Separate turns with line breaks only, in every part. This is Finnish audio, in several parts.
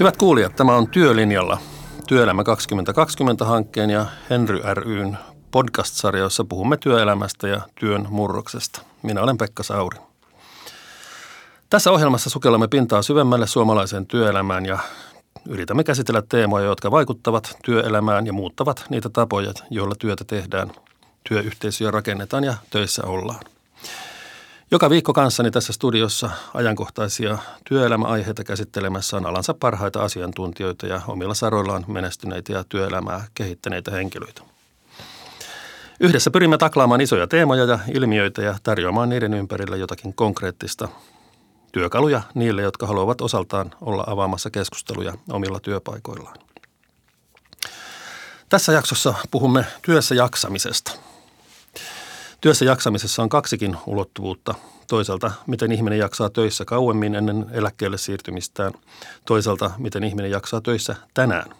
Hyvät kuulijat, tämä on Työlinjalla Työelämä 2020-hankkeen ja Henry ryn podcast-sarja, jossa puhumme työelämästä ja työn murroksesta. Minä olen Pekka Sauri. Tässä ohjelmassa sukellamme pintaa syvemmälle suomalaiseen työelämään ja yritämme käsitellä teemoja, jotka vaikuttavat työelämään ja muuttavat niitä tapoja, joilla työtä tehdään, työyhteisöjä rakennetaan ja töissä ollaan. Joka viikko kanssani tässä studiossa ajankohtaisia työelämäaiheita käsittelemässä on alansa parhaita asiantuntijoita ja omilla saroillaan menestyneitä ja työelämää kehittäneitä henkilöitä. Yhdessä pyrimme taklaamaan isoja teemoja ja ilmiöitä ja tarjoamaan niiden ympärillä jotakin konkreettista työkaluja niille, jotka haluavat osaltaan olla avaamassa keskusteluja omilla työpaikoillaan. Tässä jaksossa puhumme työssä jaksamisesta – Työssä jaksamisessa on kaksikin ulottuvuutta. Toisaalta, miten ihminen jaksaa töissä kauemmin ennen eläkkeelle siirtymistään. Toisaalta, miten ihminen jaksaa töissä tänään.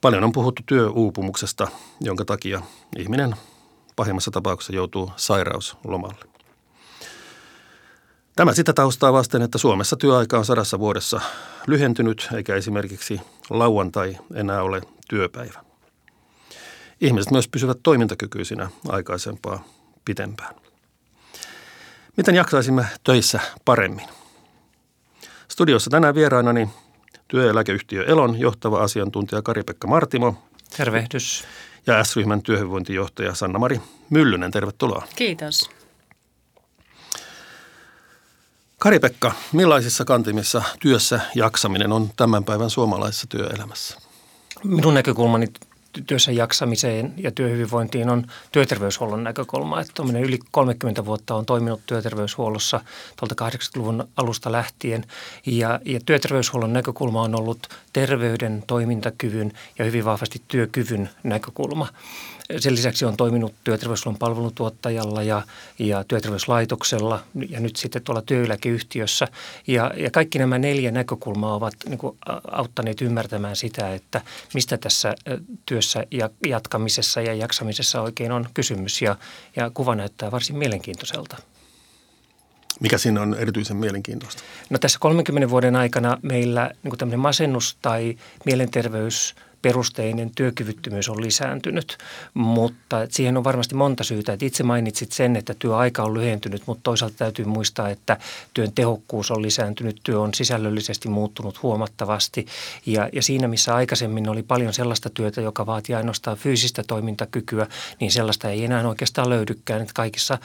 Paljon on puhuttu työuupumuksesta, jonka takia ihminen pahimmassa tapauksessa joutuu sairauslomalle. Tämä sitä taustaa vasten, että Suomessa työaika on sadassa vuodessa lyhentynyt, eikä esimerkiksi lauantai enää ole työpäivä. Ihmiset myös pysyvät toimintakykyisinä aikaisempaa pitempään. Miten jaksaisimme töissä paremmin? Studiossa tänään vieraanani työeläkeyhtiö Elon johtava asiantuntija Kari-Pekka Martimo.
Tervehdys.
Ja S-ryhmän työhyvinvointijohtaja Sanna-Mari Myllynen, tervetuloa.
Kiitos.
Kari-Pekka, millaisissa kantimissa työssä jaksaminen on tämän päivän suomalaisessa työelämässä?
Minun näkökulmani työssä jaksamiseen ja työhyvinvointiin on työterveyshuollon näkökulma. Että yli 30 vuotta on toiminut työterveyshuollossa tuolta 80-luvun alusta lähtien ja, ja työterveyshuollon näkökulma on ollut terveyden, toimintakyvyn ja hyvin vahvasti työkyvyn näkökulma. Sen lisäksi on toiminut työterveyshuollon palvelutuottajalla ja, ja työterveyslaitoksella ja nyt sitten tuolla työyläkeyhtiössä. Ja, ja kaikki nämä neljä näkökulmaa ovat niin kuin auttaneet ymmärtämään sitä, että mistä tässä työssä ja jatkamisessa ja jaksamisessa oikein on kysymys. Ja, ja kuva näyttää varsin mielenkiintoiselta.
Mikä siinä on erityisen mielenkiintoista?
No tässä 30 vuoden aikana meillä niin tämmöinen masennus tai mielenterveys – perusteinen työkyvyttömyys on lisääntynyt, mutta siihen on varmasti monta syytä. Että itse mainitsit sen, että työaika on lyhentynyt, mutta toisaalta täytyy muistaa, että työn tehokkuus on lisääntynyt, työ on sisällöllisesti muuttunut huomattavasti ja, ja siinä missä aikaisemmin oli paljon sellaista työtä, joka vaatii ainoastaan fyysistä toimintakykyä, niin sellaista ei enää oikeastaan löydykään. Että kaikissa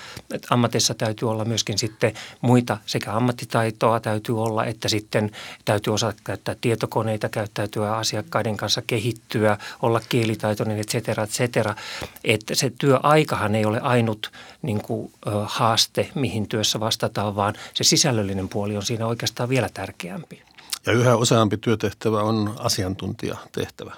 ammateissa täytyy olla myöskin sitten muita sekä ammattitaitoa täytyy olla, että sitten täytyy osata käyttää tietokoneita, käyttäytyä asiakkaiden kanssa kehittää kehittyä, olla kielitaitoinen, et cetera, et cetera. Että se työaikahan ei ole ainut niin kuin, haaste, mihin työssä vastataan, vaan se sisällöllinen puoli on siinä oikeastaan vielä tärkeämpi.
Ja yhä useampi työtehtävä on asiantuntijatehtävä.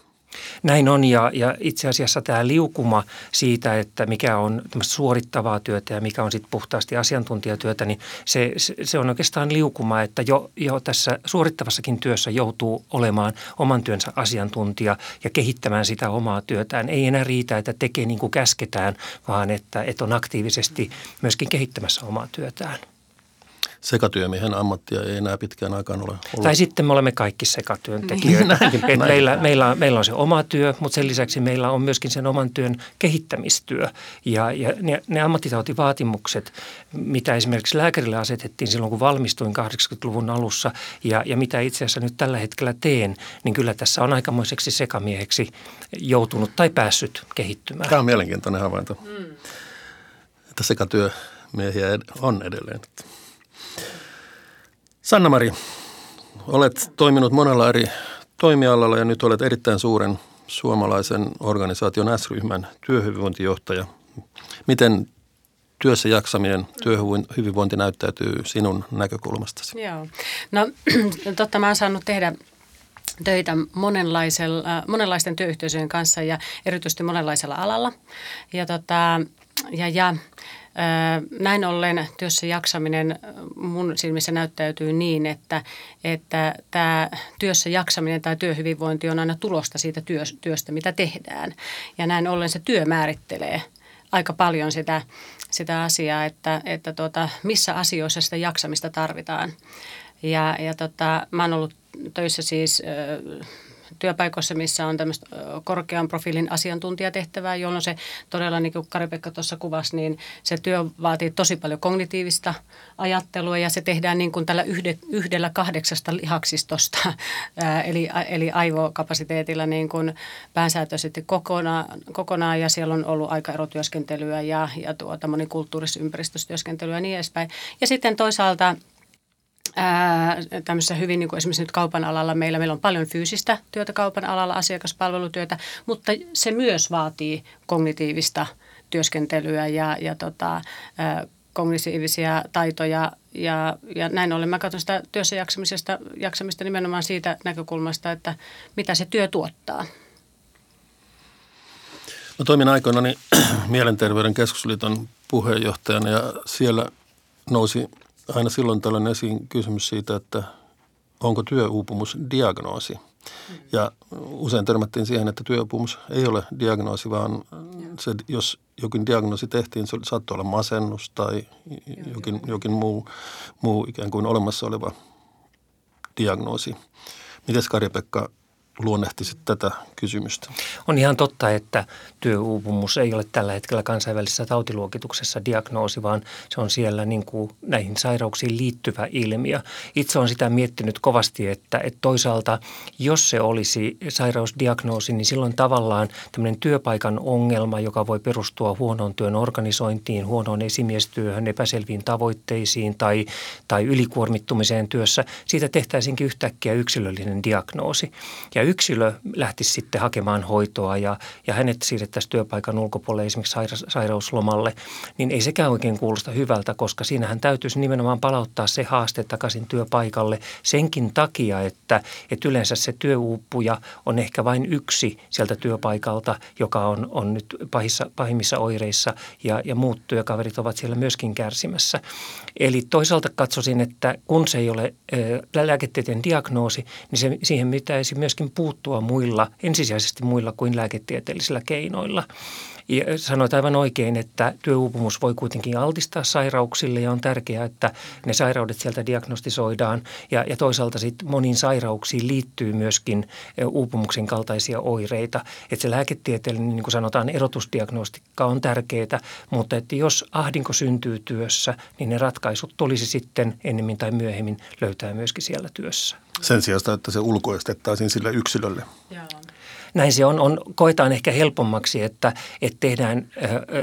Näin on ja, ja itse asiassa tämä liukuma siitä, että mikä on suorittavaa työtä ja mikä on sitten puhtaasti asiantuntijatyötä, niin se, se on oikeastaan liukuma, että jo, jo tässä suorittavassakin työssä joutuu olemaan oman työnsä asiantuntija ja kehittämään sitä omaa työtään. Ei enää riitä, että tekee niin kuin käsketään, vaan että, että on aktiivisesti myöskin kehittämässä omaa työtään
sekatyömiehen ammattia ei enää pitkään aikaan ole ollut.
Tai sitten me olemme kaikki sekatyöntekijöitä. Niin. meillä, meillä, on, meillä on se oma työ, mutta sen lisäksi meillä on myöskin sen oman työn kehittämistyö. Ja, ja ne, ne ammattitautivaatimukset, mitä esimerkiksi lääkärille asetettiin silloin, kun valmistuin 80-luvun alussa ja, ja mitä itse asiassa nyt tällä hetkellä teen, niin kyllä tässä on aikamoiseksi sekamieheksi joutunut tai päässyt kehittymään.
Tämä on mielenkiintoinen havainto, mm. että sekatyömiehiä on edelleen. Sanna-Mari, olet toiminut monella eri toimialalla ja nyt olet erittäin suuren suomalaisen organisaation S-ryhmän työhyvinvointijohtaja. Miten työssä jaksaminen, työhyvinvointi näyttäytyy sinun näkökulmastasi?
Joo. No totta, mä oon saanut tehdä töitä monenlaisella, monenlaisten työyhteisöjen kanssa ja erityisesti monenlaisella alalla. Ja, tota, ja, ja näin ollen työssä jaksaminen mun silmissä näyttäytyy niin, että, että tämä työssä jaksaminen tai työhyvinvointi on aina tulosta siitä työstä, mitä tehdään. Ja näin ollen se työ määrittelee aika paljon sitä, sitä asiaa, että, että tuota, missä asioissa sitä jaksamista tarvitaan. Ja, ja tota, mä oon ollut töissä siis työpaikoissa, missä on tämmöistä korkean profiilin asiantuntijatehtävää, jolloin se todella, niin kuin Kari-Pekka tuossa kuvasi, niin se työ vaatii tosi paljon kognitiivista ajattelua ja se tehdään niin kuin tällä yhdellä kahdeksasta lihaksistosta, eli, eli aivokapasiteetilla niin kuin pääsääntöisesti kokonaan, kokonaan ja siellä on ollut aika erotyöskentelyä ja, ja tuota, monikulttuurisessa työskentelyä ja niin edespäin. Ja sitten toisaalta tämmöisessä hyvin niin kuin esimerkiksi nyt kaupan alalla meillä, meillä on paljon fyysistä työtä kaupan alalla, asiakaspalvelutyötä, mutta se myös vaatii kognitiivista työskentelyä ja, ja tota, kognitiivisia taitoja ja, ja näin ollen mä katson sitä työssä jaksamisesta, jaksamista nimenomaan siitä näkökulmasta, että mitä se työ tuottaa.
Mä toimin aikoinani Mielenterveyden keskusliiton puheenjohtajana ja siellä nousi aina silloin tällainen esiin kysymys siitä, että onko työuupumus diagnoosi. Mm. Ja usein törmättiin siihen, että työuupumus ei ole diagnoosi, vaan se, jos jokin diagnoosi tehtiin, se saattoi olla masennus tai jokin, jokin muu, muu ikään kuin olemassa oleva diagnoosi. Miten Karja-Pekka luonnehtisit tätä kysymystä?
On ihan totta, että työuupumus ei ole tällä hetkellä kansainvälisessä tautiluokituksessa diagnoosi, vaan se on siellä niin kuin näihin sairauksiin liittyvä ilmiö. Itse olen sitä miettinyt kovasti, että, että toisaalta jos se olisi sairausdiagnoosi, niin silloin tavallaan tämmöinen työpaikan ongelma, joka voi perustua huonoon työn organisointiin, huonoon esimiestyöhön, epäselviin tavoitteisiin tai, tai ylikuormittumiseen työssä, siitä tehtäisinkin yhtäkkiä yksilöllinen diagnoosi. Ja yksilö lähtisi sitten hakemaan hoitoa ja, ja hänet siirrettäisiin työpaikan ulkopuolelle esimerkiksi sairauslomalle, niin ei sekään oikein kuulosta hyvältä, koska siinähän täytyisi nimenomaan palauttaa se haaste takaisin työpaikalle senkin takia, että, että yleensä se työuuppuja on ehkä vain yksi sieltä työpaikalta, joka on, on nyt pahissa, pahimmissa oireissa ja, ja muut työkaverit ovat siellä myöskin kärsimässä. Eli toisaalta katsoisin, että kun se ei ole ää, lääketieteen diagnoosi, niin se, siihen pitäisi myöskin puuttua muilla, ensisijaisesti muilla kuin lääketieteellisillä keinoilla. Ja sanoit aivan oikein, että työuupumus voi kuitenkin altistaa sairauksille ja on tärkeää, että ne sairaudet sieltä diagnostisoidaan. Ja, ja toisaalta sitten moniin sairauksiin liittyy myöskin uupumuksen kaltaisia oireita. Että se lääketieteellinen, niin kuin sanotaan, erotusdiagnostikka on tärkeää, mutta että jos ahdinko syntyy työssä, niin ne ratkaisut tulisi sitten ennemmin tai myöhemmin löytää myöskin siellä työssä.
Sen sijaan, että se ulkoistettaisiin sille yksilölle. Joo
näin se on, on koetaan ehkä helpommaksi, että, että tehdään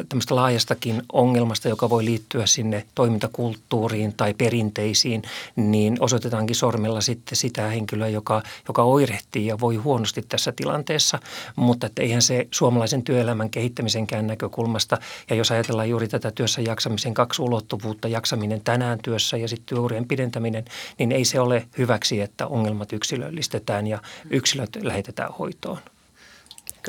tämmöistä laajastakin ongelmasta, joka voi liittyä sinne toimintakulttuuriin tai perinteisiin, niin osoitetaankin sormella sitten sitä henkilöä, joka, joka oirehtii ja voi huonosti tässä tilanteessa, mutta että eihän se suomalaisen työelämän kehittämisenkään näkökulmasta, ja jos ajatellaan juuri tätä työssä jaksamisen kaksi ulottuvuutta, jaksaminen tänään työssä ja sitten työurien pidentäminen, niin ei se ole hyväksi, että ongelmat yksilöllistetään ja yksilöt lähetetään hoitoon.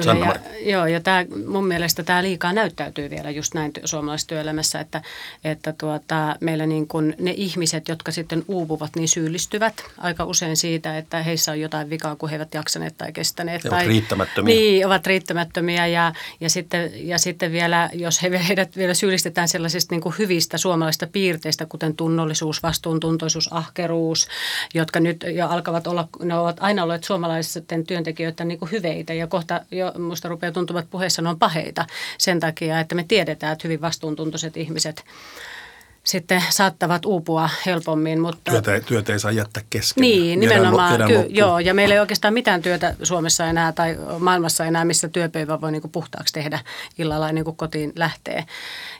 Kyllä, ja, joo, ja tämä, mun mielestä tämä liikaa näyttäytyy vielä just näin suomalaisessa työelämässä, että, että tuota, meillä niin kun ne ihmiset, jotka sitten uupuvat, niin syyllistyvät aika usein siitä, että heissä on jotain vikaa, kun he eivät jaksaneet tai kestäneet.
He
tai,
ovat riittämättömiä.
Niin, ovat riittämättömiä ja, ja, sitten, ja sitten vielä, jos he, heidät vielä syyllistetään sellaisista niin kuin hyvistä suomalaisista piirteistä, kuten tunnollisuus, vastuuntuntoisuus, ahkeruus, jotka nyt jo alkavat olla, ne ovat aina olleet suomalaisten työntekijöiden niin kuin hyveitä ja kohta jo minusta rupeaa tuntumaan, että puheessa on paheita sen takia, että me tiedetään, että hyvin vastuuntuntoiset ihmiset sitten saattavat uupua helpommin. Mutta...
Työtä, työtä ei saa jättää kesken.
Niin, nimenomaan. Viedään, viedään ky- joo, ja meillä ei oikeastaan mitään työtä Suomessa enää tai maailmassa enää, missä työpöivä voi niin kuin puhtaaksi tehdä illalla niin kuin kotiin lähtee.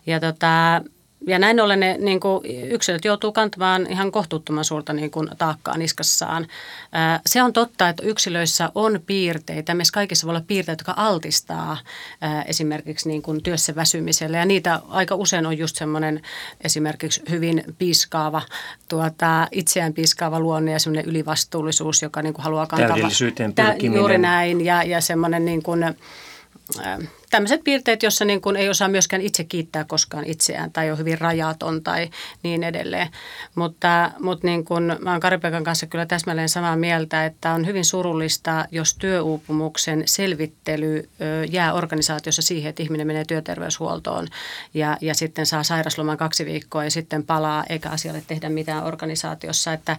Ja tota, ja näin ollen ne niin kuin yksilöt joutuu kantamaan ihan kohtuuttoman suurta niin kuin, taakkaa niskassaan. Ää, se on totta, että yksilöissä on piirteitä, meissä kaikissa voi olla piirteitä, jotka altistaa ää, esimerkiksi niin kuin, työssä väsymiselle. Ja niitä aika usein on just semmoinen esimerkiksi hyvin piiskaava, tuota, itseään piiskaava luonne ja semmoinen ylivastuullisuus, joka niin kuin, haluaa kantaa.
Täydellisyyteen pyrkiminen.
Juuri näin ja, ja semmoinen niin kuin, tämmöiset piirteet, jossa niin kuin ei osaa myöskään itse kiittää koskaan itseään tai on hyvin rajaton tai niin edelleen. Mutta, mutta niin kuin mä olen Karipekan kanssa kyllä täsmälleen samaa mieltä, että on hyvin surullista, jos työuupumuksen selvittely jää organisaatiossa siihen, että ihminen menee työterveyshuoltoon ja, ja sitten saa sairasloman kaksi viikkoa ja sitten palaa eikä asialle tehdä mitään organisaatiossa. Että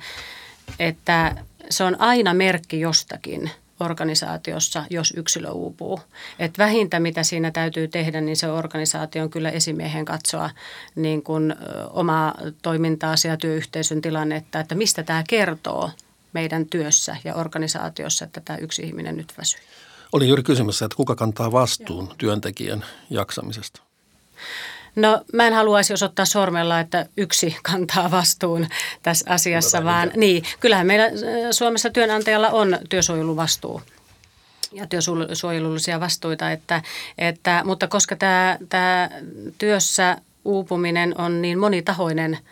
että se on aina merkki jostakin organisaatiossa, jos yksilö uupuu. Et vähintä, mitä siinä täytyy tehdä, niin se organisaation kyllä esimiehen katsoa niin kuin, omaa toimintaa ja työyhteisön tilannetta, että mistä tämä kertoo meidän työssä ja organisaatiossa, että tämä yksi ihminen nyt väsyy.
Oli juuri kysymässä, että kuka kantaa vastuun työntekijän jaksamisesta?
No mä en haluaisi osoittaa sormella, että yksi kantaa vastuun tässä asiassa, vaan niin, kyllähän meillä äh, Suomessa työnantajalla on työsuojeluvastuu ja työsuojelullisia vastuita, että, että, mutta koska tämä, tämä työssä uupuminen on niin monitahoinen –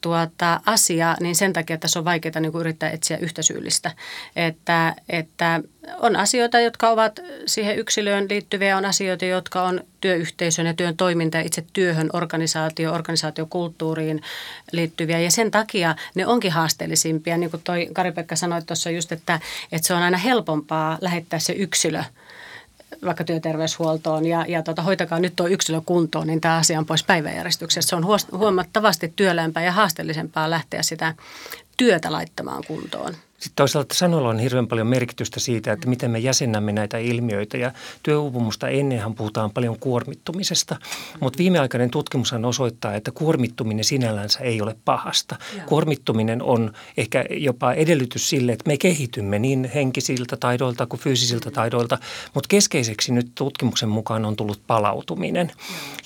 tuota, asia, niin sen takia tässä on vaikeaa niin yrittää etsiä yhtä syyllistä. Että, että on asioita, jotka ovat siihen yksilöön liittyviä, on asioita, jotka on työyhteisön ja työn toiminta itse työhön, organisaatio, organisaatiokulttuuriin liittyviä. Ja sen takia ne onkin haasteellisimpia, niin kuin toi Kari-Pekka sanoi tuossa just, että, että se on aina helpompaa lähettää se yksilö – vaikka työterveyshuoltoon ja, ja tota, hoitakaa nyt tuo yksilö kuntoon, niin tämä asia on pois päiväjärjestyksestä. Se on huomattavasti työlämpää ja haasteellisempaa lähteä sitä työtä laittamaan kuntoon.
Sitten toisaalta sanoilla on hirveän paljon merkitystä siitä, että miten me jäsennämme näitä ilmiöitä. Ja työuupumusta ennenhan puhutaan paljon kuormittumisesta, mutta viimeaikainen tutkimushan osoittaa, että kuormittuminen sinällänsä ei ole pahasta. Kuormittuminen on ehkä jopa edellytys sille, että me kehitymme niin henkisiltä taidoilta kuin fyysisiltä taidoilta, mutta keskeiseksi nyt tutkimuksen mukaan on tullut palautuminen.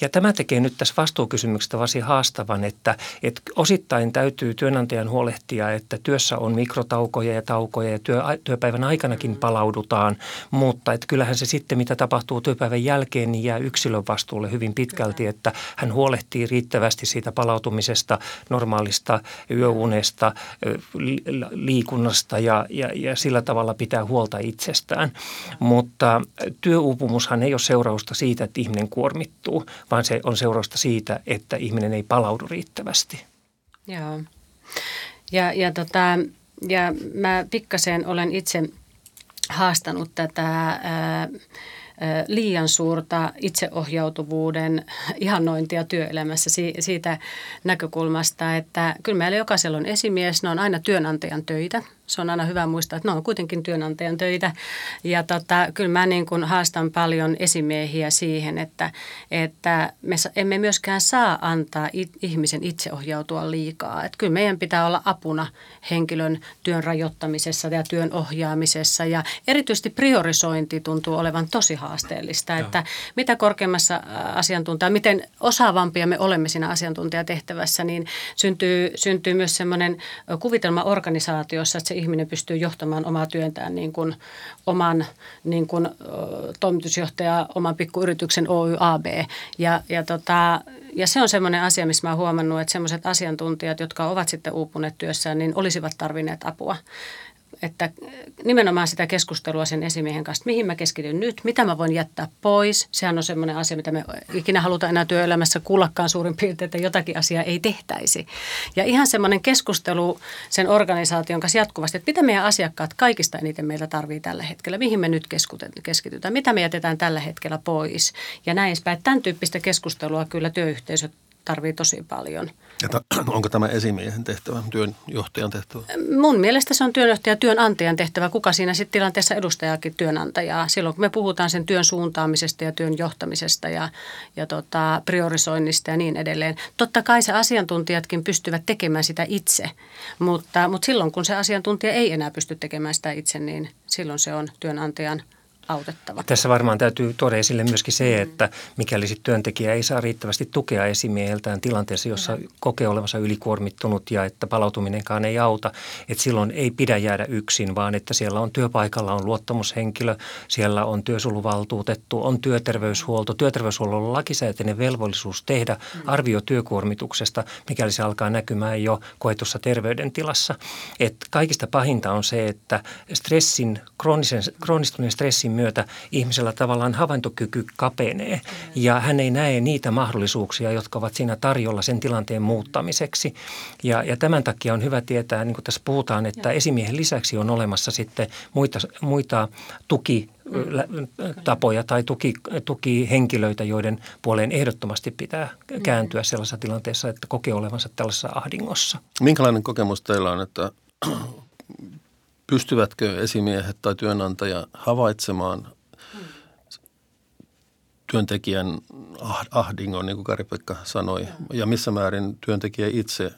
Ja tämä tekee nyt tässä vastuukysymyksestä varsin haastavan, että, että osittain täytyy työnantajan huolehtia, että työssä on mikrotauko taukoja ja taukoja ja työ, työpäivän aikanakin palaudutaan, mutta että kyllähän se sitten, mitä tapahtuu työpäivän jälkeen, niin jää yksilön vastuulle hyvin pitkälti, että hän huolehtii riittävästi siitä palautumisesta, normaalista yöunesta, liikunnasta ja, ja, ja sillä tavalla pitää huolta itsestään. Mutta työuupumushan ei ole seurausta siitä, että ihminen kuormittuu, vaan se on seurausta siitä, että ihminen ei palaudu riittävästi.
Joo. Ja, ja tota, ja mä pikkasen olen itse haastanut tätä ää, liian suurta itseohjautuvuuden ihannointia työelämässä siitä näkökulmasta, että kyllä meillä jokaisella on esimies, ne on aina työnantajan töitä – se on aina hyvä muistaa, että ne on kuitenkin työnantajan töitä. Ja tota, kyllä mä niin kuin haastan paljon esimiehiä siihen, että, että me emme myöskään saa antaa ihmisen itseohjautua liikaa. Että kyllä meidän pitää olla apuna henkilön työn rajoittamisessa ja työn ohjaamisessa. Ja erityisesti priorisointi tuntuu olevan tosi haasteellista, Joo. että mitä korkeammassa asiantuntija, miten osaavampia me olemme siinä asiantuntijatehtävässä, niin syntyy, syntyy myös semmoinen kuvitelma organisaatiossa, että se ihminen pystyy johtamaan omaa työntään niin kuin oman niin kuin, toimitusjohtaja oman pikkuyrityksen OYAB. Ja, ja, tota, ja se on semmoinen asia, missä mä oon huomannut, että semmoiset asiantuntijat, jotka ovat sitten uupuneet työssään, niin olisivat tarvinneet apua että nimenomaan sitä keskustelua sen esimiehen kanssa, mihin mä keskityn nyt, mitä mä voin jättää pois. Sehän on semmoinen asia, mitä me ikinä halutaan enää työelämässä kuullakaan suurin piirtein, että jotakin asiaa ei tehtäisi. Ja ihan semmoinen keskustelu sen organisaation kanssa jatkuvasti, että mitä meidän asiakkaat kaikista eniten meillä tarvii tällä hetkellä, mihin me nyt keskitytään, mitä me jätetään tällä hetkellä pois ja näin päin. Tämän tyyppistä keskustelua kyllä työyhteisöt tarvii tosi paljon.
Että onko tämä esimiehen tehtävä, työnjohtajan tehtävä?
Mun mielestä se on työnjohtaja työnantajan tehtävä. Kuka siinä sitten tilanteessa edustajaakin työnantajaa? Silloin kun me puhutaan sen työn suuntaamisesta ja työn johtamisesta ja, ja tota, priorisoinnista ja niin edelleen. Totta kai se asiantuntijatkin pystyvät tekemään sitä itse, mutta, mutta silloin kun se asiantuntija ei enää pysty tekemään sitä itse, niin silloin se on työnantajan – autettava.
Tässä varmaan täytyy tuoda esille myöskin se, että mikäli sit työntekijä ei saa riittävästi tukea esimieheltään tilanteessa, jossa mm. kokee olevansa ylikuormittunut ja että palautuminenkaan ei auta, että silloin ei pidä jäädä yksin, vaan että siellä on työpaikalla on luottamushenkilö, siellä on työsuluvaltuutettu, on työterveyshuolto. Työterveyshuollolla on lakisääteinen velvollisuus tehdä mm. arvio työkuormituksesta, mikäli se alkaa näkymään jo koetussa terveydentilassa. Et kaikista pahinta on se, että stressin, kroonisen, kroonistuneen stressin myötä ihmisellä tavallaan havaintokyky kapenee ja hän ei näe niitä mahdollisuuksia, jotka ovat siinä tarjolla sen tilanteen muuttamiseksi. Ja, ja tämän takia on hyvä tietää, niin kuin tässä puhutaan, että esimiehen lisäksi on olemassa sitten muita, muita tuki tapoja tai tuki, tukihenkilöitä, joiden puoleen ehdottomasti pitää kääntyä sellaisessa tilanteessa, että kokee olevansa tällaisessa ahdingossa.
Minkälainen kokemus teillä on, että pystyvätkö esimiehet tai työnantaja havaitsemaan työntekijän ah-, ahdingon, niin kuin Kari-Pekka sanoi, ja missä määrin työntekijä itse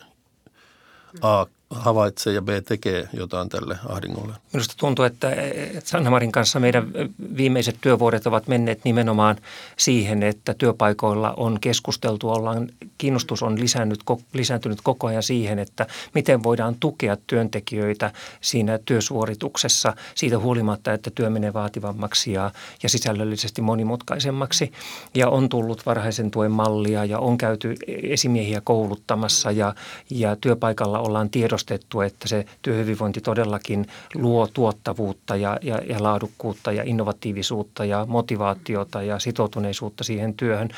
A havaitsee ja B tekee jotain tälle ahdingolle.
Minusta tuntuu, että, että Sanna-Marin kanssa meidän viimeiset työvuodet ovat menneet nimenomaan siihen, että työpaikoilla on keskusteltu, ollaan, kiinnostus on lisännyt, lisääntynyt koko ajan siihen, että miten voidaan tukea työntekijöitä siinä työsuorituksessa siitä huolimatta, että työ menee vaativammaksi ja, ja sisällöllisesti monimutkaisemmaksi. Ja on tullut varhaisen tuen mallia ja on käyty esimiehiä kouluttamassa ja, ja työpaikalla ollaan tiedostettu, että se työhyvinvointi todellakin luo tuottavuutta ja, ja, ja laadukkuutta ja innovatiivisuutta ja motivaatiota ja sitoutuneisuutta siihen työhön.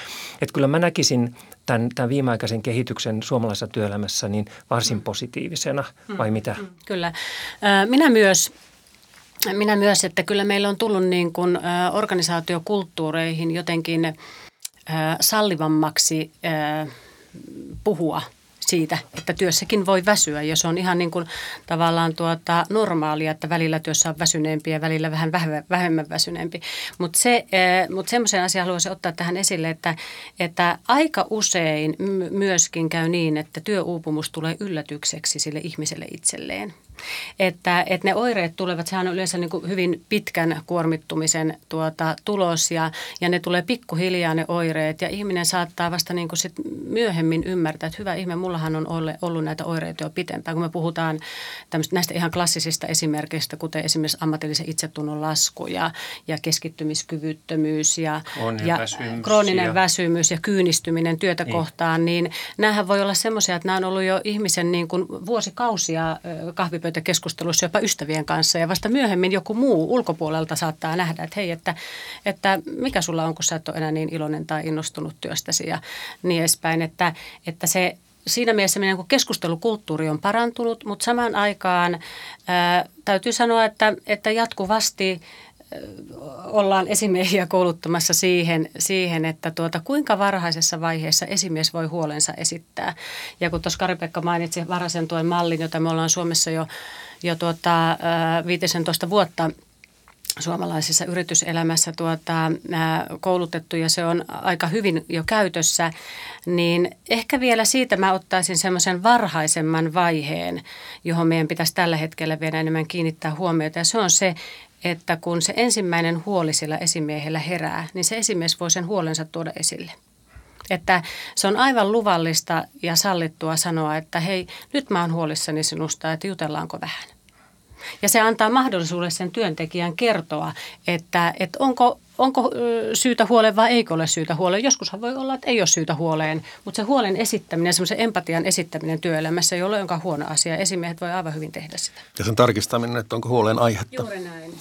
Että kyllä mä näkisin tämän, tämän viimeaikaisen kehityksen suomalaisessa työelämässä niin varsin positiivisena, vai mitä? Mm,
kyllä. Minä myös minä myös, että kyllä meillä on tullut niin kuin organisaatiokulttuureihin jotenkin sallivammaksi puhua siitä, että työssäkin voi väsyä ja se on ihan niin kuin tavallaan tuota normaalia, että välillä työssä on väsyneempi ja välillä vähän vähemmän väsyneempi. Mutta se, eh, mut semmoisen asian haluaisin ottaa tähän esille, että, että aika usein myöskin käy niin, että työuupumus tulee yllätykseksi sille ihmiselle itselleen. Että, että ne oireet tulevat, sehän on yleensä niin kuin hyvin pitkän kuormittumisen tuota, tulos ja, ja ne tulee pikkuhiljaa ne oireet ja ihminen saattaa vasta niin kuin sit myöhemmin ymmärtää, että hyvä ihme, mullahan on ollut näitä oireita jo pitempään. Kun me puhutaan näistä ihan klassisista esimerkkeistä, kuten esimerkiksi ammatillisen itsetunnon lasku ja, ja keskittymiskyvyttömyys ja,
krooninen,
ja
väsymys,
krooninen ja... väsymys ja kyynistyminen työtä niin. kohtaan, niin nämähän voi olla semmoisia, että nämä on ollut jo ihmisen niin kuin vuosikausia kahvipöydässä keskustelussa jopa ystävien kanssa ja vasta myöhemmin joku muu ulkopuolelta saattaa nähdä, että hei, että, että mikä sulla on, kun sä et ole enää niin iloinen tai innostunut työstäsi ja niin edespäin, että, että se siinä mielessä meidän keskustelukulttuuri on parantunut, mutta samaan aikaan ää, täytyy sanoa, että, että jatkuvasti ollaan esimiehiä kouluttamassa siihen, siihen että tuota, kuinka varhaisessa vaiheessa esimies voi huolensa esittää. Ja kun tuossa Kari-Pekka mainitsi varhaisen tuen mallin, jota me ollaan Suomessa jo, jo tuota, 15 vuotta suomalaisessa yrityselämässä tuota, koulutettu ja se on aika hyvin jo käytössä, niin ehkä vielä siitä mä ottaisin semmoisen varhaisemman vaiheen, johon meidän pitäisi tällä hetkellä vielä enemmän kiinnittää huomiota ja se on se, että kun se ensimmäinen huoli sillä esimiehellä herää, niin se esimies voi sen huolensa tuoda esille. Että se on aivan luvallista ja sallittua sanoa, että hei, nyt mä oon huolissani sinusta, että jutellaanko vähän. Ja se antaa mahdollisuuden sen työntekijän kertoa, että, että onko onko syytä huoleen vai eikö ole syytä huoleen. Joskushan voi olla, että ei ole syytä huoleen, mutta se huolen esittäminen, semmoisen empatian esittäminen työelämässä ei ole jonka huono asia. Esimiehet voi aivan hyvin tehdä sitä.
Ja sen tarkistaminen, että onko huoleen aihetta.
Juuri näin.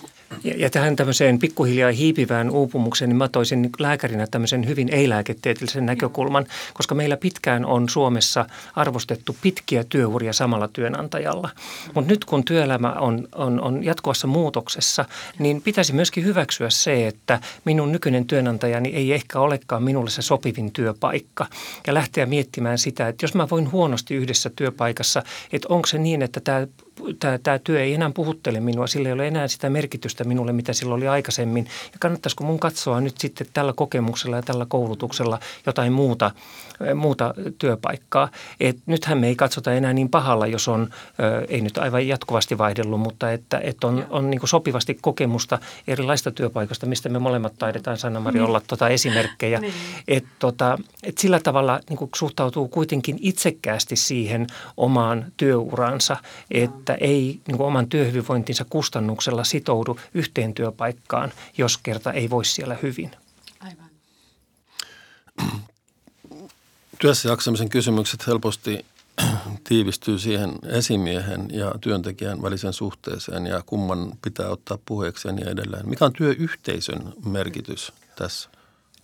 Ja, ja tähän tämmöiseen pikkuhiljaa hiipivään uupumukseen, niin mä toisin niin lääkärinä tämmöisen hyvin ei-lääketieteellisen näkökulman, koska meillä pitkään on Suomessa arvostettu pitkiä työuria samalla työnantajalla. Mutta nyt kun työelämä on, on, on jatkuvassa muutoksessa, niin pitäisi myöskin hyväksyä se, että minun nykyinen työnantajani ei ehkä olekaan minulle se sopivin työpaikka. Ja lähteä miettimään sitä, että jos mä voin huonosti yhdessä työpaikassa, että onko se niin, että tämä tämä, tämä työ ei enää puhuttele minua, sillä ei ole enää sitä merkitystä minulle, mitä sillä oli aikaisemmin. Ja kannattaisiko mun katsoa nyt sitten tällä kokemuksella ja tällä koulutuksella jotain muuta, muuta työpaikkaa. Et nythän me ei katsota enää niin pahalla, jos on, ei nyt aivan jatkuvasti vaihdellut, mutta että, että on, on niin sopivasti kokemusta erilaista työpaikasta, mistä me molemmat taidetaan, Sanna-Mari, olla tota esimerkkejä. Niin. Että tota, et sillä tavalla niin suhtautuu kuitenkin itsekkäästi siihen omaan työuransa, että että ei niin kuin oman työhyvinvointinsa kustannuksella sitoudu yhteen työpaikkaan, jos kerta ei voi siellä hyvin. Aivan.
Työssä jaksamisen kysymykset helposti tiivistyy siihen esimiehen ja työntekijän välisen suhteeseen ja kumman pitää ottaa puheeksi ja niin edelleen. Mikä on työyhteisön merkitys tässä?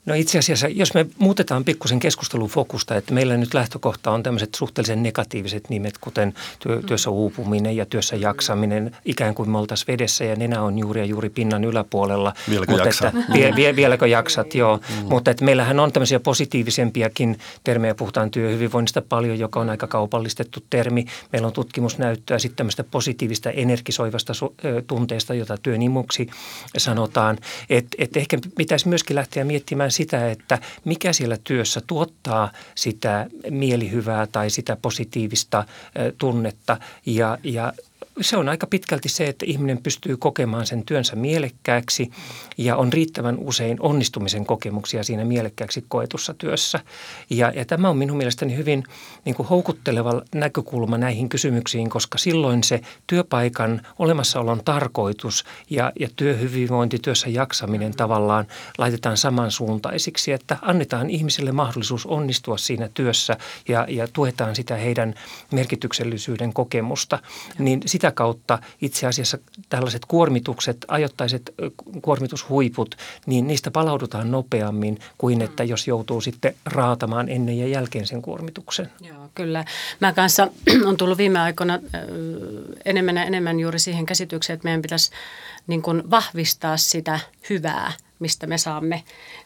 No itse asiassa, jos me muutetaan pikkusen keskustelun fokusta, että meillä nyt lähtökohta on tämmöiset suhteellisen negatiiviset nimet, kuten työ, mm. työssä uupuminen ja työssä jaksaminen, ikään kuin me oltaisiin vedessä ja nenä on juuri ja juuri pinnan yläpuolella.
Vieläkö Mutta
jaksaa? Että, vie, vie, vieläkö jaksat, joo. Mm. Mutta että meillähän on tämmöisiä positiivisempiakin termejä, puhutaan työhyvinvoinnista paljon, joka on aika kaupallistettu termi. Meillä on tutkimusnäyttöä sitten tämmöistä positiivista energisoivasta tunteesta, jota työnimuksi sanotaan. Että et ehkä pitäisi myöskin lähteä miettimään sitä, että mikä siellä työssä tuottaa sitä mielihyvää tai sitä positiivista tunnetta ja, ja se on aika pitkälti se, että ihminen pystyy kokemaan sen työnsä mielekkääksi ja on riittävän usein onnistumisen kokemuksia siinä mielekkääksi koetussa työssä. Ja, ja tämä on minun mielestäni hyvin niin kuin houkutteleva näkökulma näihin kysymyksiin, koska silloin se työpaikan olemassaolon tarkoitus ja, ja työhyvinvointi, työssä jaksaminen tavallaan laitetaan samansuuntaisiksi, että annetaan ihmisille mahdollisuus onnistua siinä työssä ja, ja tuetaan sitä heidän merkityksellisyyden kokemusta. Niin sitä kautta itse asiassa tällaiset kuormitukset, ajoittaiset kuormitushuiput, niin niistä palaudutaan nopeammin kuin mm. että jos joutuu sitten raatamaan ennen ja jälkeen sen kuormituksen.
Joo, kyllä. Mä kanssa on tullut viime aikoina enemmän ja enemmän juuri siihen käsitykseen, että meidän pitäisi niin kuin vahvistaa sitä hyvää – mistä me saamme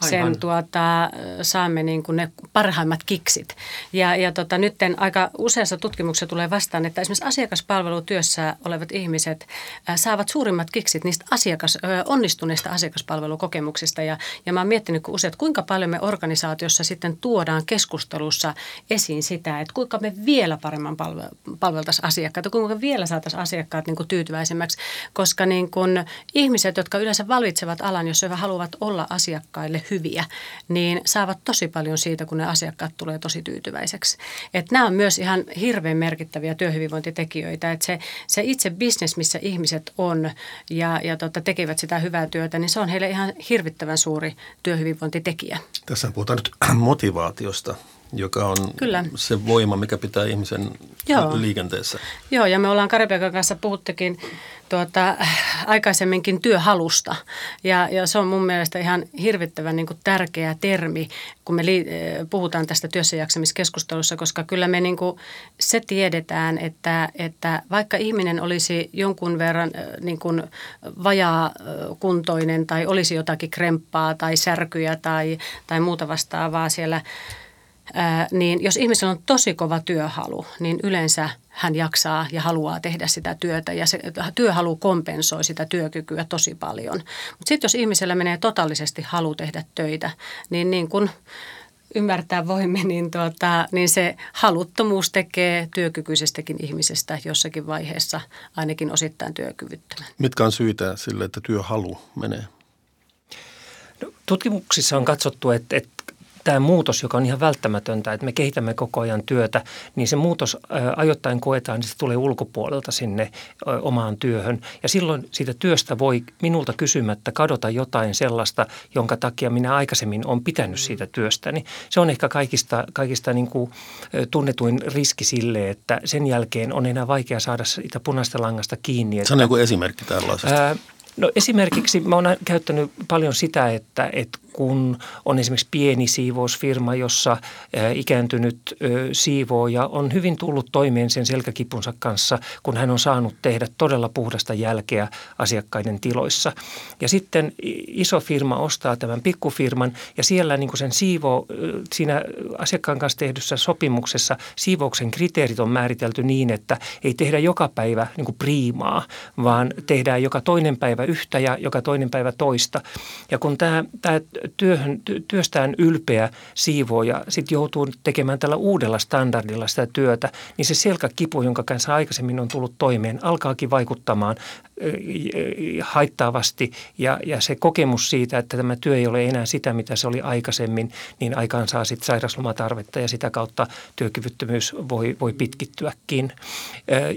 sen tuota, saamme niin kuin ne parhaimmat kiksit. Ja, ja tota, nyt aika useassa tutkimuksessa tulee vastaan, että esimerkiksi asiakaspalvelutyössä olevat ihmiset saavat suurimmat kiksit niistä asiakas, onnistuneista asiakaspalvelukokemuksista. Ja, ja mä oon miettinyt kun useat, kuinka paljon me organisaatiossa sitten tuodaan keskustelussa esiin sitä, että kuinka me vielä paremman palve, palveltaisiin asiakkaita, kuinka vielä saataisiin asiakkaat niin kuin tyytyväisemmäksi. Koska niin kuin ihmiset, jotka yleensä valitsevat alan, jos he haluavat haluavat olla asiakkaille hyviä, niin saavat tosi paljon siitä, kun ne asiakkaat tulee tosi tyytyväiseksi. Että nämä on myös ihan hirveän merkittäviä työhyvinvointitekijöitä, että se, se itse bisnes, missä ihmiset on ja, ja tota, tekevät sitä hyvää työtä, niin se on heille ihan hirvittävän suuri työhyvinvointitekijä.
Tässä puhutaan nyt motivaatiosta joka on Kyllä. se voima, mikä pitää ihmisen Joo. liikenteessä.
Joo, ja me ollaan Karipekan kanssa puhuttekin tuota, aikaisemminkin työhalusta. Ja, ja se on mun mielestä ihan hirvittävän niin kuin tärkeä termi, kun me li, eh, puhutaan tästä työssäjaksamiskeskustelussa, koska kyllä me niin kuin, se tiedetään, että, että vaikka ihminen olisi jonkun verran eh, niin kuin vajaa kuntoinen tai olisi jotakin kremppaa tai särkyjä tai, tai muuta vastaavaa siellä – Ää, niin jos ihmisellä on tosi kova työhalu, niin yleensä hän jaksaa ja haluaa tehdä sitä työtä ja se työhalu kompensoi sitä työkykyä tosi paljon. Mutta sitten jos ihmisellä menee totaalisesti halu tehdä töitä, niin niin kuin ymmärtää voimme, niin, tuota, niin se haluttomuus tekee työkykyisestäkin ihmisestä jossakin vaiheessa ainakin osittain työkyvyttömän.
Mitkä on syitä sille, että työhalu menee?
No, tutkimuksissa on katsottu, että, että tämä muutos, joka on ihan välttämätöntä, että me kehitämme koko ajan työtä, niin se muutos ajoittain koetaan, niin se tulee ulkopuolelta sinne omaan työhön. Ja silloin siitä työstä voi minulta kysymättä kadota jotain sellaista, jonka takia minä aikaisemmin olen pitänyt siitä työstä. Niin se on ehkä kaikista, kaikista niin kuin tunnetuin riski sille, että sen jälkeen on enää vaikea saada sitä punaista langasta kiinni.
Että, Sano joku esimerkki tällaisesta. Ää,
No esimerkiksi mä oon käyttänyt paljon sitä, että, että kun on esimerkiksi pieni siivousfirma, jossa ikääntynyt siivooja on hyvin tullut toimeen sen selkäkipunsa kanssa, kun hän on saanut tehdä todella puhdasta jälkeä asiakkaiden tiloissa. Ja sitten iso firma ostaa tämän pikkufirman ja siellä niin kuin sen siivo, siinä asiakkaan kanssa tehdyssä sopimuksessa siivouksen kriteerit on määritelty niin, että ei tehdä joka päivä niin kuin priimaa, vaan tehdään joka toinen päivä yhtä ja joka toinen päivä toista. Ja kun tämä, tämä työhön, työstään ylpeä ja sitten joutuu tekemään tällä uudella standardilla sitä työtä, niin se selkäkipu, jonka kanssa aikaisemmin on tullut toimeen, alkaakin vaikuttamaan haittaavasti. Ja, ja se kokemus siitä, että tämä työ ei ole enää sitä, mitä se oli aikaisemmin, niin aikaan saa sitten sairauslomatarvetta ja sitä kautta työkyvyttömyys voi, voi pitkittyäkin.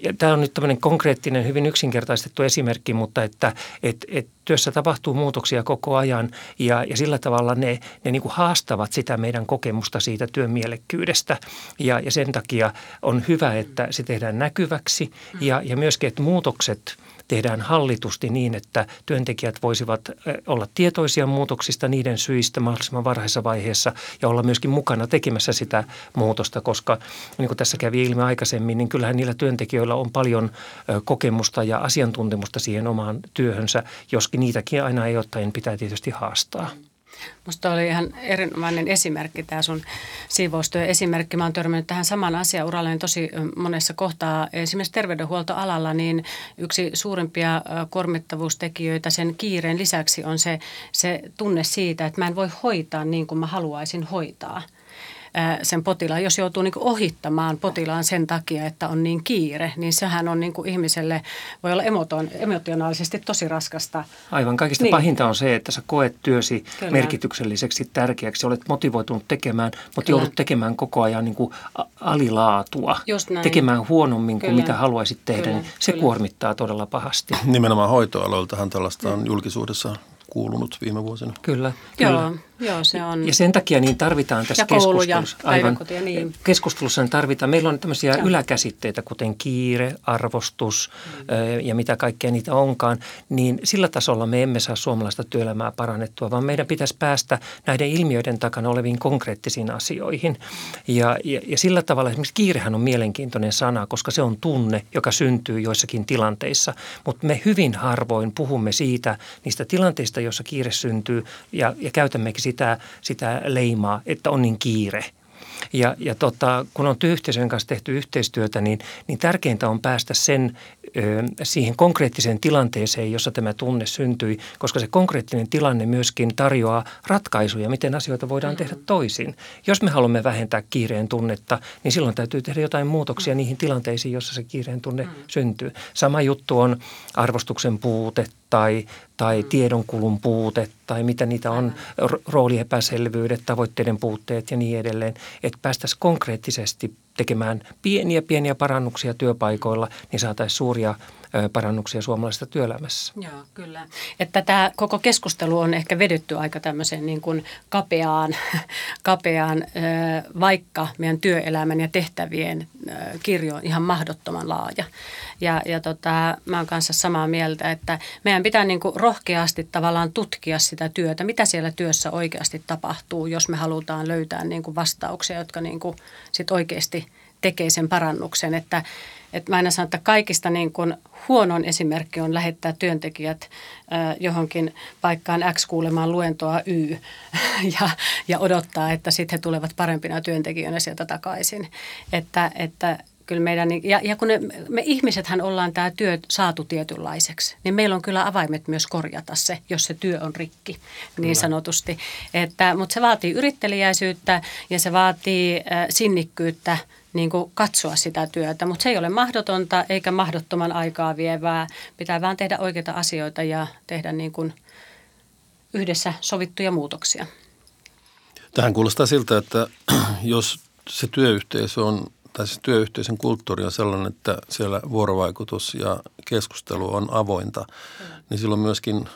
Ja tämä on nyt tämmöinen konkreettinen, hyvin yksinkertaistettu esimerkki, mutta että et, et työssä tapahtuu muutoksia koko ajan ja, ja sillä tavalla ne, ne niin kuin haastavat sitä meidän kokemusta siitä työn mielekkyydestä. Ja, ja sen takia on hyvä, että se tehdään näkyväksi. Ja, ja myöskin, että muutokset – tehdään hallitusti niin, että työntekijät voisivat olla tietoisia muutoksista niiden syistä mahdollisimman varhaisessa vaiheessa ja olla myöskin mukana tekemässä sitä muutosta, koska niin kuin tässä kävi ilmi aikaisemmin, niin kyllähän niillä työntekijöillä on paljon kokemusta ja asiantuntemusta siihen omaan työhönsä, joskin niitäkin aina ei ottaen pitää tietysti haastaa.
Minusta oli ihan erinomainen esimerkki tämä sun siivoustyö esimerkki. Mä oon törmännyt tähän saman asian uralleen tosi monessa kohtaa. Esimerkiksi terveydenhuoltoalalla niin yksi suurimpia kuormittavuustekijöitä sen kiireen lisäksi on se, se tunne siitä, että mä en voi hoitaa niin kuin mä haluaisin hoitaa – sen potilaan, jos joutuu niin ohittamaan potilaan sen takia, että on niin kiire, niin sehän on niin ihmiselle, voi olla emoton, emotionaalisesti tosi raskasta.
Aivan, kaikista niin. pahinta on se, että sä koet työsi Kyllä. merkitykselliseksi, tärkeäksi, olet motivoitunut tekemään, mutta Kyllä. joudut tekemään koko ajan niin kuin alilaatua, tekemään huonommin Kyllä. kuin mitä haluaisit tehdä, Kyllä. niin se Kyllä. kuormittaa todella pahasti.
Nimenomaan hoitoaloiltahan tällaista on julkisuudessa kuulunut viime vuosina.
Kyllä,
kyllä. Joo, joo, se on.
Ja sen takia niin tarvitaan tässä
ja
keskustelussa,
aivan, niin.
keskustelussa niin tarvitaan, meillä on tämmöisiä ja. yläkäsitteitä, kuten kiire, arvostus mm. ja mitä kaikkea niitä onkaan, niin sillä tasolla me emme saa suomalaista työelämää parannettua, vaan meidän pitäisi päästä näiden ilmiöiden takana oleviin konkreettisiin asioihin. Ja, ja, ja sillä tavalla esimerkiksi kiirehän on mielenkiintoinen sana, koska se on tunne, joka syntyy joissakin tilanteissa, mutta me hyvin harvoin puhumme siitä, niistä tilanteista, jossa kiire syntyy ja, ja käytämmekin sitä, sitä leimaa, että on niin kiire – ja, ja tota, kun on työyhteisön kanssa tehty yhteistyötä, niin, niin tärkeintä on päästä sen ö, siihen konkreettiseen tilanteeseen, jossa tämä tunne syntyi, koska se konkreettinen tilanne myöskin tarjoaa ratkaisuja, miten asioita voidaan mm-hmm. tehdä toisin. Jos me haluamme vähentää kiireen tunnetta, niin silloin täytyy tehdä jotain muutoksia mm-hmm. niihin tilanteisiin, jossa se kiireen tunne mm-hmm. syntyy. Sama juttu on arvostuksen puute tai, tai mm. tiedonkulun puute tai mitä niitä on, rooliepäselvyydet, tavoitteiden puutteet ja niin edelleen. Että päästäisiin konkreettisesti tekemään pieniä pieniä parannuksia työpaikoilla, niin saataisiin suuria parannuksia suomalaisessa työelämässä.
Joo, kyllä. Että tämä koko keskustelu on ehkä vedetty aika tämmöiseen niin kuin kapeaan, kapeaan, vaikka meidän työelämän ja tehtävien kirjo on ihan mahdottoman laaja. Ja, ja tota, mä oon kanssa samaa mieltä, että meidän pitää niin kuin rohkeasti tavallaan tutkia sitä työtä, mitä siellä työssä oikeasti tapahtuu, jos me halutaan löytää niin kuin vastauksia, jotka niin kuin sit oikeasti tekee sen parannuksen. Että, että mä aina sanon, että kaikista niin kuin huonon esimerkki on lähettää työntekijät äh, johonkin paikkaan X kuulemaan luentoa Y ja, ja odottaa, että sitten he tulevat parempina työntekijöinä sieltä takaisin. Että, että kyllä meidän, ja, ja kun ne, me ihmisethän ollaan tämä työ saatu tietynlaiseksi, niin meillä on kyllä avaimet myös korjata se, jos se työ on rikki, niin kyllä. sanotusti. Että, mutta se vaatii yrittelijäisyyttä ja se vaatii äh, sinnikkyyttä niin kuin katsoa sitä työtä, mutta se ei ole mahdotonta eikä mahdottoman aikaa vievää. Pitää vaan tehdä oikeita asioita ja tehdä niin kuin yhdessä sovittuja muutoksia.
Tähän kuulostaa siltä, että jos se työyhteisö on tai siis työyhteisön kulttuuri on sellainen, että siellä vuorovaikutus ja keskustelu on avointa, niin silloin myöskin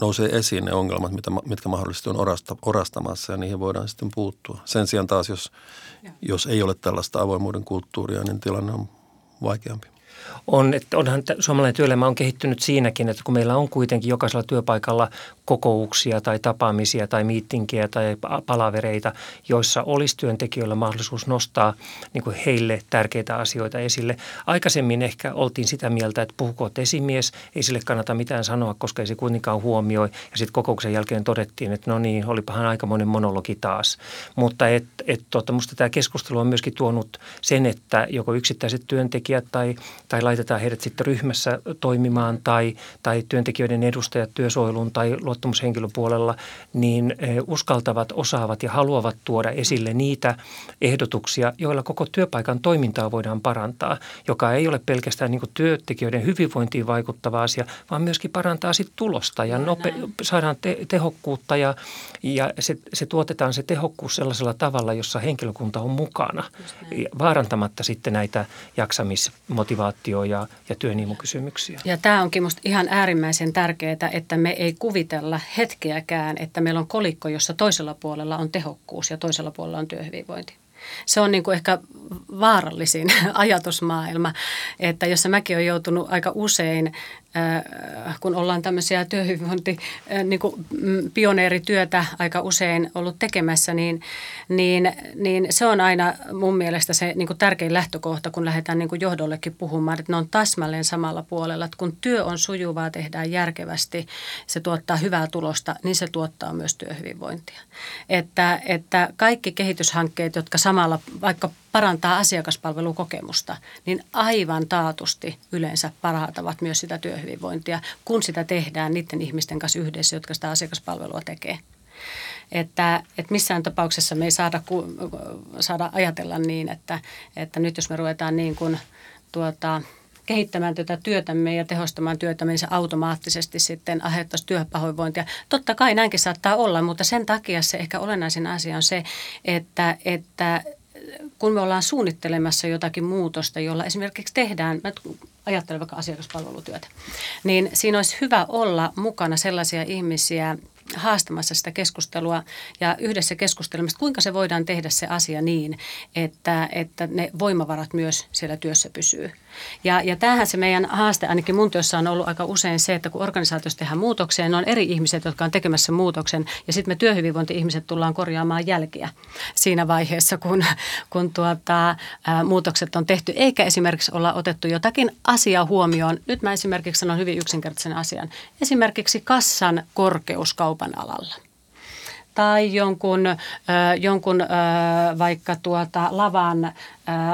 nousee esiin ne ongelmat, mitä, mitkä mahdollisesti on orasta, orastamassa ja niihin voidaan sitten puuttua. Sen sijaan taas, jos, jos ei ole tällaista avoimuuden kulttuuria, niin tilanne on vaikeampi
on, että onhan suomalainen työelämä on kehittynyt siinäkin, että kun meillä on kuitenkin jokaisella työpaikalla kokouksia tai tapaamisia tai miittinkejä tai palavereita, joissa olisi työntekijöillä mahdollisuus nostaa niin kuin heille tärkeitä asioita esille. Aikaisemmin ehkä oltiin sitä mieltä, että puhukoot esimies, ei sille kannata mitään sanoa, koska ei se kuitenkaan huomioi. Ja sitten kokouksen jälkeen todettiin, että no niin, olipahan aikamoinen monologi taas. Mutta et, et, tota, musta tämä keskustelu on myöskin tuonut sen, että joko yksittäiset työntekijät tai, tai laitetaan heidät sitten ryhmässä toimimaan tai, tai työntekijöiden edustajat työsuojelun tai luottamushenkilöpuolella, niin eh, uskaltavat, osaavat ja haluavat tuoda esille niitä ehdotuksia, joilla koko työpaikan toimintaa voidaan parantaa, joka ei ole pelkästään niin työntekijöiden hyvinvointiin vaikuttava asia, vaan myöskin parantaa sit tulosta ja nope, saadaan te- tehokkuutta ja, ja se, se tuotetaan se tehokkuus sellaisella tavalla, jossa henkilökunta on mukana, vaarantamatta sitten näitä jaksamismotivaatio- ja, ja työnimukysymyksiä.
Ja tämä onkin minusta ihan äärimmäisen tärkeää, että me ei kuvitella hetkeäkään, että meillä on kolikko, jossa toisella puolella on tehokkuus ja toisella puolella on työhyvinvointi. Se on niin kuin ehkä vaarallisin ajatusmaailma, että jossa mäkin olen joutunut aika usein kun ollaan tämmöisiä työhyvinvointi, äh, niin kuin mm, pioneerityötä aika usein ollut tekemässä, niin, niin, niin se on aina mun mielestä se niin kuin tärkein lähtökohta, kun lähdetään niin kuin johdollekin puhumaan, että ne on täsmälleen samalla puolella. Että kun työ on sujuvaa, tehdään järkevästi, se tuottaa hyvää tulosta, niin se tuottaa myös työhyvinvointia. Että, että kaikki kehityshankkeet, jotka samalla vaikka parantaa asiakaspalvelukokemusta, niin aivan taatusti yleensä parantavat myös sitä työhyvinvointia, kun sitä tehdään niiden ihmisten kanssa yhdessä, jotka sitä asiakaspalvelua tekee. Että, että missään tapauksessa me ei saada, saada ajatella niin, että, että nyt jos me ruvetaan niin kuin tuota, kehittämään tätä työtämme ja tehostamaan työtämme, niin se automaattisesti sitten aiheuttaisi työpahoinvointia. Totta kai näinkin saattaa olla, mutta sen takia se ehkä olennaisin asia on se, että, että kun me ollaan suunnittelemassa jotakin muutosta, jolla esimerkiksi tehdään, mä ajattelen vaikka asiakaspalvelutyötä, niin siinä olisi hyvä olla mukana sellaisia ihmisiä, haastamassa sitä keskustelua ja yhdessä keskustelemassa, kuinka se voidaan tehdä se asia niin, että, että ne voimavarat myös siellä työssä pysyy. Ja, ja tämähän se meidän haaste ainakin mun työssä on ollut aika usein se, että kun organisaatiossa tehdään muutoksia, ne on eri ihmiset, jotka on tekemässä muutoksen ja sitten me työhyvinvointi-ihmiset tullaan korjaamaan jälkiä siinä vaiheessa, kun, kun tuota, ää, muutokset on tehty, eikä esimerkiksi olla otettu jotakin asiaa huomioon. Nyt mä esimerkiksi sanon hyvin yksinkertaisen asian. Esimerkiksi kassan korkeus kaupan alalla tai jonkun, äh, jonkun äh, vaikka tuota lavan äh,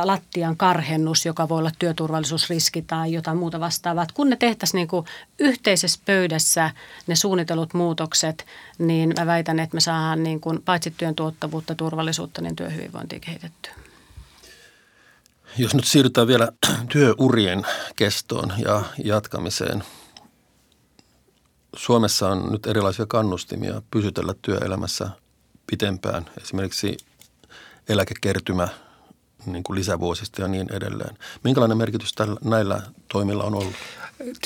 lattian karhennus, joka voi olla työturvallisuusriski tai jotain muuta vastaavaa. Kun ne tehtäisiin niin kuin yhteisessä pöydässä ne suunnitelut muutokset, niin mä väitän, että me saadaan niin kuin paitsi työn tuottavuutta, turvallisuutta, niin työhyvinvointia kehitettyä.
Jos nyt siirrytään vielä työurien kestoon ja jatkamiseen – Suomessa on nyt erilaisia kannustimia pysytellä työelämässä pitempään. Esimerkiksi eläkekertymä niin kuin lisävuosista ja niin edelleen. Minkälainen merkitys tällä, näillä toimilla on ollut?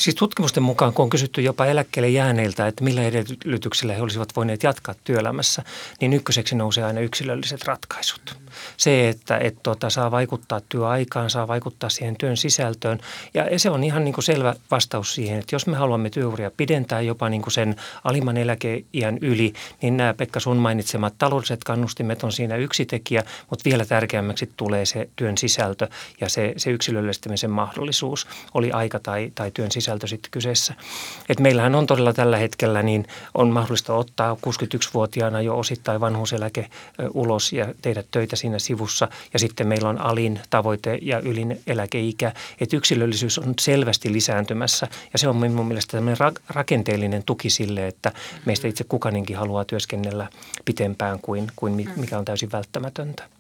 Siis tutkimusten mukaan, kun on kysytty jopa eläkkeelle jääneiltä, että millä edellytyksillä he olisivat voineet jatkaa työelämässä, niin ykköseksi nousee aina yksilölliset ratkaisut. Se, että et, tota, saa vaikuttaa työaikaan, saa vaikuttaa siihen työn sisältöön. Ja se on ihan niin kuin selvä vastaus siihen, että jos me haluamme työuria pidentää jopa niin kuin sen alimman eläkeiän yli, niin nämä Pekka sun mainitsemat taloudelliset kannustimet on siinä yksi tekijä, mutta vielä tärkeämmäksi tulee se työn sisältö ja se, se yksilöllistämisen mahdollisuus, oli aika tai, tai työn sisältö sitten kyseessä. Et meillähän on todella tällä hetkellä niin on mahdollista ottaa 61-vuotiaana jo osittain vanhuuseläke ulos ja tehdä töitä siinä sivussa. Ja sitten meillä on alin tavoite ja ylin eläkeikä. Että yksilöllisyys on selvästi lisääntymässä ja se on minun mielestä tämmöinen rakenteellinen tuki sille, että meistä itse kukaninkin haluaa työskennellä pitempään kuin, kuin mikä on täysin välttämätöntä.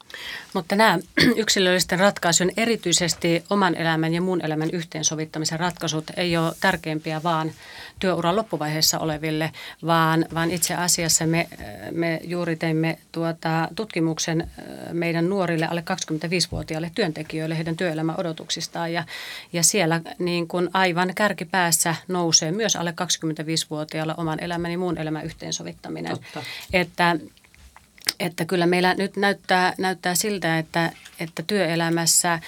Mutta nämä yksilöllisten ratkaisujen, erityisesti oman elämän ja muun elämän yhteensovittamisen ratkaisut ei ole tärkeimpiä vaan työuran loppuvaiheessa oleville, vaan, vaan itse asiassa me, me juuri teimme tuota tutkimuksen meidän nuorille alle 25-vuotiaille työntekijöille heidän työelämän odotuksistaan ja, ja siellä niin kuin aivan kärkipäässä nousee myös alle 25-vuotiailla oman elämän ja muun elämän yhteensovittaminen. Totta. Että että kyllä meillä nyt näyttää, näyttää siltä, että, että työelämässä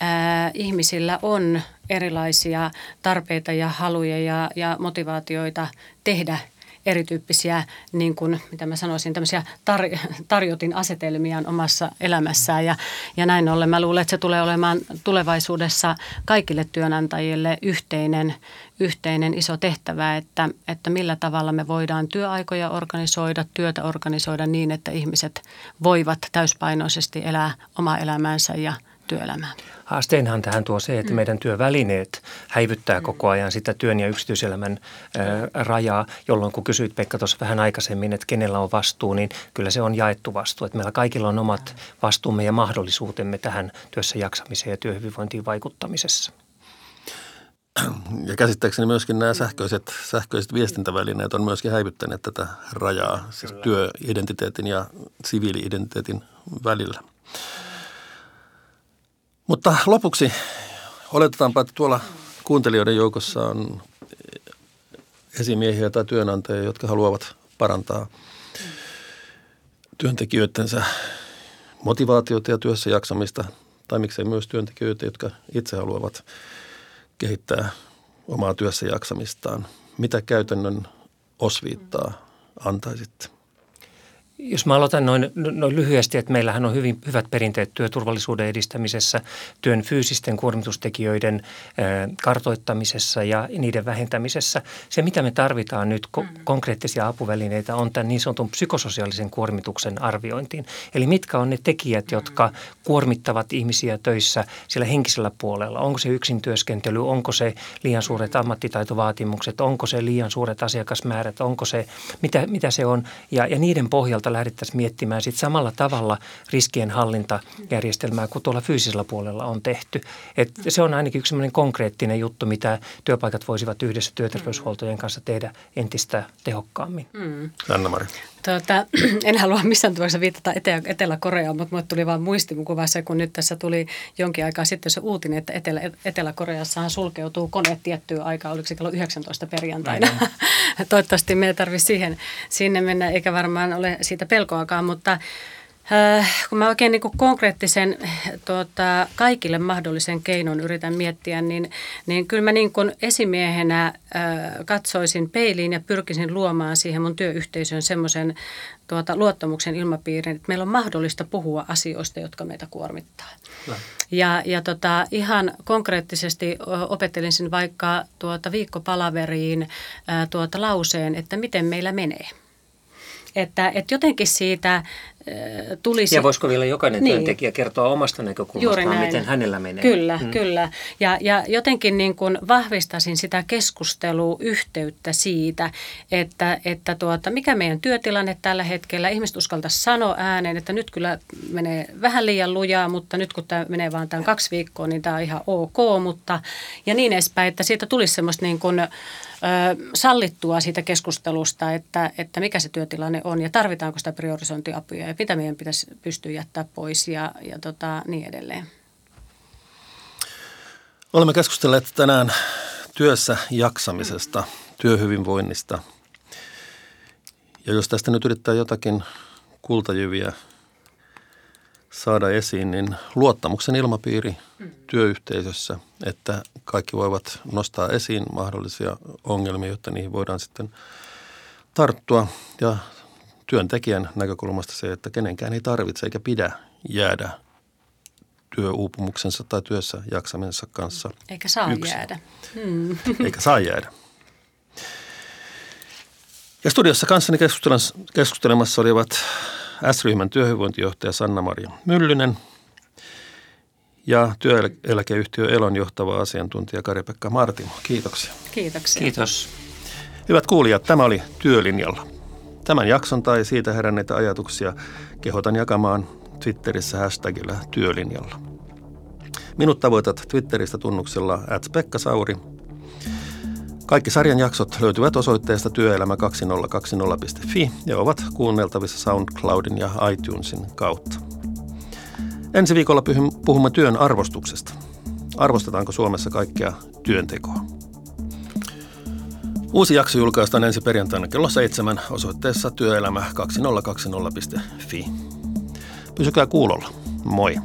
ää, ihmisillä on erilaisia tarpeita ja haluja ja, ja motivaatioita tehdä erityyppisiä, niin kuin, mitä mä sanoisin, tämmöisiä tar- tarjotin asetelmiaan omassa elämässään. Ja, ja näin ollen mä luulen, että se tulee olemaan tulevaisuudessa kaikille työnantajille yhteinen, yhteinen iso tehtävä, että, että millä tavalla me voidaan työaikoja organisoida, työtä organisoida niin, että ihmiset voivat täyspainoisesti elää omaa elämäänsä ja työelämää.
Haasteenhan tähän tuo se, että mm. meidän työvälineet häivyttää mm. koko ajan sitä työn ja yksityiselämän ää, rajaa, jolloin kun kysyit Pekka tuossa vähän aikaisemmin, että kenellä on vastuu, niin kyllä se on jaettu vastuu. Että meillä kaikilla on omat vastuumme ja mahdollisuutemme tähän työssä jaksamiseen ja työhyvinvointiin vaikuttamisessa.
Ja käsittääkseni myöskin nämä sähköiset, sähköiset viestintävälineet on myöskin häivyttäneet tätä rajaa, siis työidentiteetin ja siviiliidentiteetin välillä. Mutta lopuksi oletetaanpa, että tuolla kuuntelijoiden joukossa on esimiehiä tai työnantajia, jotka haluavat parantaa työntekijöidensä motivaatiota ja työssä jaksamista, tai miksei myös työntekijöitä, jotka itse haluavat kehittää omaa työssä jaksamistaan. Mitä käytännön osviittaa antaisitte?
Jos mä aloitan noin, noin lyhyesti, että meillähän on hyvin hyvät perinteet työturvallisuuden edistämisessä, työn fyysisten kuormitustekijöiden kartoittamisessa ja niiden vähentämisessä. Se, mitä me tarvitaan nyt, ko- mm. konkreettisia apuvälineitä, on tämän niin sanotun psykososiaalisen kuormituksen arviointiin. Eli mitkä on ne tekijät, mm. jotka kuormittavat ihmisiä töissä siellä henkisellä puolella. Onko se yksin työskentely, onko se liian suuret mm. ammattitaitovaatimukset, onko se liian suuret asiakasmäärät, onko se, mitä, mitä se on. Ja, ja niiden pohjalta kautta lähdettäisiin miettimään sit samalla tavalla riskien hallintajärjestelmää kuin tuolla fyysisellä puolella on tehty. Et se on ainakin yksi konkreettinen juttu, mitä työpaikat voisivat yhdessä työterveyshuoltojen kanssa tehdä entistä tehokkaammin. Mm.
Anna-Mari.
Tuota, en halua missään tapauksessa viitata Etelä-Koreaan, mutta minulle tuli vain muistimukuva se, kun nyt tässä tuli jonkin aikaa sitten se uutinen, että Etelä, Etelä-Koreassahan sulkeutuu kone tiettyä aikaa, oliko se kello 19 perjantaina. Toivottavasti me ei tarvitse siihen, sinne mennä, eikä varmaan ole siitä pelkoakaan, mutta Äh, kun mä oikein niin konkreettisen tuota, kaikille mahdollisen keinon yritän miettiä, niin, niin kyllä mä niin kuin esimiehenä äh, katsoisin peiliin ja pyrkisin luomaan siihen mun työyhteisön semmoisen tuota, luottamuksen ilmapiirin, että meillä on mahdollista puhua asioista, jotka meitä kuormittaa. No. Ja, ja tota, ihan konkreettisesti opettelisin vaikka tuota viikkopalaveriin äh, tuota lauseen, että miten meillä menee. Että, että jotenkin siitä tulisi...
Ja voisiko vielä jokainen niin. työntekijä kertoa omasta näkökulmastaan, miten hänellä menee?
Kyllä, mm. kyllä. Ja, ja jotenkin niin kuin vahvistasin sitä keskusteluyhteyttä siitä, että, että tuota, mikä meidän työtilanne tällä hetkellä. Ihmiset uskalta sanoa ääneen, että nyt kyllä menee vähän liian lujaa, mutta nyt kun tämä menee vaan tämän kaksi viikkoa, niin tämä on ihan ok. Mutta, ja niin edespäin, että siitä tulisi semmoista niin kuin, sallittua siitä keskustelusta, että, että mikä se työtilanne on ja tarvitaanko sitä priorisointiapuja meidän pitäisi pystyä jättää pois ja, ja tota, niin edelleen.
Olemme keskustelleet tänään työssä jaksamisesta, työhyvinvoinnista. Ja jos tästä nyt yrittää jotakin kultajyviä saada esiin, niin luottamuksen ilmapiiri työyhteisössä, että kaikki voivat nostaa esiin mahdollisia ongelmia, jotta niihin voidaan sitten tarttua ja työntekijän näkökulmasta se, että kenenkään ei tarvitse eikä pidä jäädä työuupumuksensa tai työssä jaksamensa kanssa
Eikä saa
yksin.
jäädä.
Hmm. Eikä saa jäädä. Ja studiossa kanssani keskustelemassa olivat S-ryhmän työhyvinvointijohtaja Sanna-Maria Myllynen ja työeläkeyhtiö Elon johtava asiantuntija Kari-Pekka Martimo. Kiitoksia.
Kiitoksia.
Kiitos.
Hyvät kuulijat, tämä oli Työlinjalla. Tämän jakson tai siitä heränneitä ajatuksia kehotan jakamaan Twitterissä hashtagillä työlinjalla. Minut tavoitat Twitteristä tunnuksella at Pekka Sauri. Kaikki sarjan jaksot löytyvät osoitteesta työelämä2020.fi ja ovat kuunneltavissa SoundCloudin ja iTunesin kautta. Ensi viikolla puhumme työn arvostuksesta. Arvostetaanko Suomessa kaikkea työntekoa? Uusi jakso julkaistaan ensi perjantaina kello seitsemän osoitteessa työelämä2020.fi. Pysykää kuulolla. Moi!